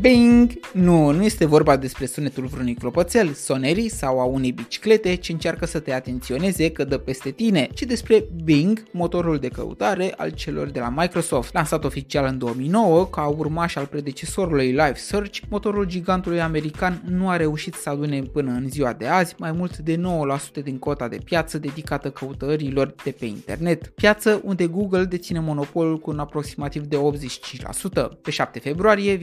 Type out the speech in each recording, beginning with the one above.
Bing! Nu, nu este vorba despre sunetul vreunui clopoțel, sonerii sau a unei biciclete ce încearcă să te atenționeze că dă peste tine, ci despre Bing, motorul de căutare al celor de la Microsoft. Lansat oficial în 2009, ca urmaș al predecesorului Live Search, motorul gigantului american nu a reușit să adune până în ziua de azi mai mult de 9% din cota de piață dedicată căutărilor de pe internet. Piață unde Google deține monopolul cu un aproximativ de 85%. Pe 7 februarie,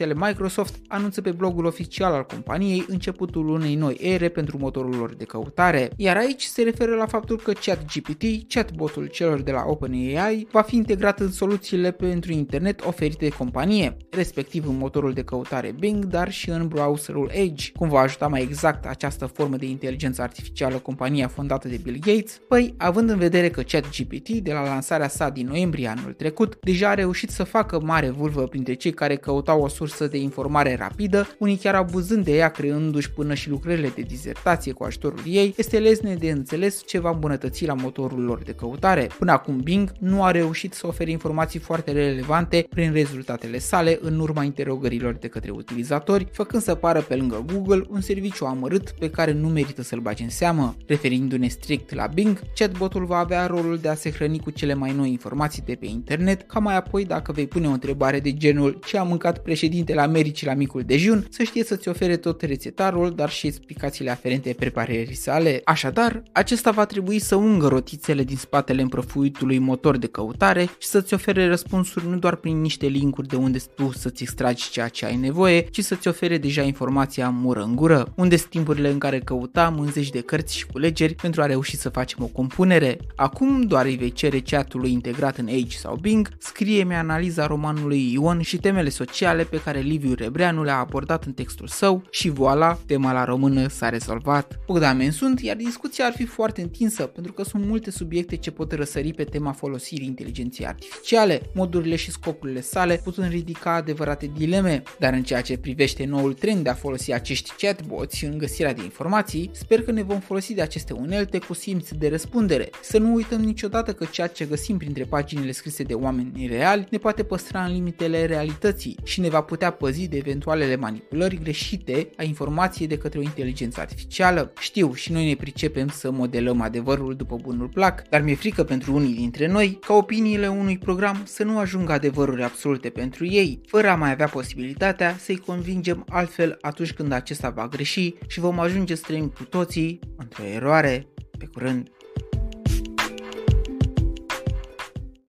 vicepreședintele Microsoft anunță pe blogul oficial al companiei începutul unei noi ere pentru motorul lor de căutare, iar aici se referă la faptul că ChatGPT, chatbotul celor de la OpenAI, va fi integrat în soluțiile pentru internet oferite de companie, respectiv în motorul de căutare Bing, dar și în browserul Edge. Cum va ajuta mai exact această formă de inteligență artificială compania fondată de Bill Gates? Păi, având în vedere că ChatGPT, de la lansarea sa din noiembrie anul trecut, deja a reușit să facă mare vulvă printre cei care căutau o sursă de informare rapidă, unii chiar abuzând de ea creându-și până și lucrările de dizertație cu ajutorul ei, este lezne de înțeles ce va îmbunătăți la motorul lor de căutare. Până acum Bing nu a reușit să ofere informații foarte relevante prin rezultatele sale în urma interogărilor de către utilizatori, făcând să pară pe lângă Google un serviciu amărât pe care nu merită să-l bagi în seamă. Referindu-ne strict la Bing, chatbotul va avea rolul de a se hrăni cu cele mai noi informații de pe internet, ca mai apoi dacă vei pune o întrebare de genul ce a mâncat președintele Americii la micul dejun, să știe să-ți ofere tot rețetarul, dar și explicațiile aferente preparării sale. Așadar, acesta va trebui să ungă rotițele din spatele împrăfuitului motor de căutare și să-ți ofere răspunsuri nu doar prin niște linkuri de unde tu să-ți extragi ceea ce ai nevoie, ci să-ți ofere deja informația mură în gură, unde sunt timpurile în care căutam în zeci de cărți și culegeri pentru a reuși să facem o compunere. Acum doar îi vei cere chatului integrat în Edge sau Bing, scrie-mi analiza romanului Ion și temele sociale pe care Liviu Rebreanu le-a abordat în textul său și voila, tema la română s-a rezolvat. Bogdamen sunt, iar discuția ar fi foarte întinsă, pentru că sunt multe subiecte ce pot răsări pe tema folosirii inteligenței artificiale, modurile și scopurile sale putând ridica adevărate dileme, dar în ceea ce privește noul trend de a folosi acești chatbots în găsirea de informații, sper că ne vom folosi de aceste unelte cu simț de răspundere. Să nu uităm niciodată că ceea ce găsim printre paginile scrise de oameni reali ne poate păstra în limitele realității și ne va putea păzi de eventualele manipulări greșite a informației de către o inteligență artificială. Știu, și noi ne pricepem să modelăm adevărul după bunul plac, dar mi-e frică pentru unii dintre noi ca opiniile unui program să nu ajungă adevăruri absolute pentru ei, fără a mai avea posibilitatea să-i convingem altfel atunci când acesta va greși și vom ajunge străini cu toții într-o eroare. Pe curând!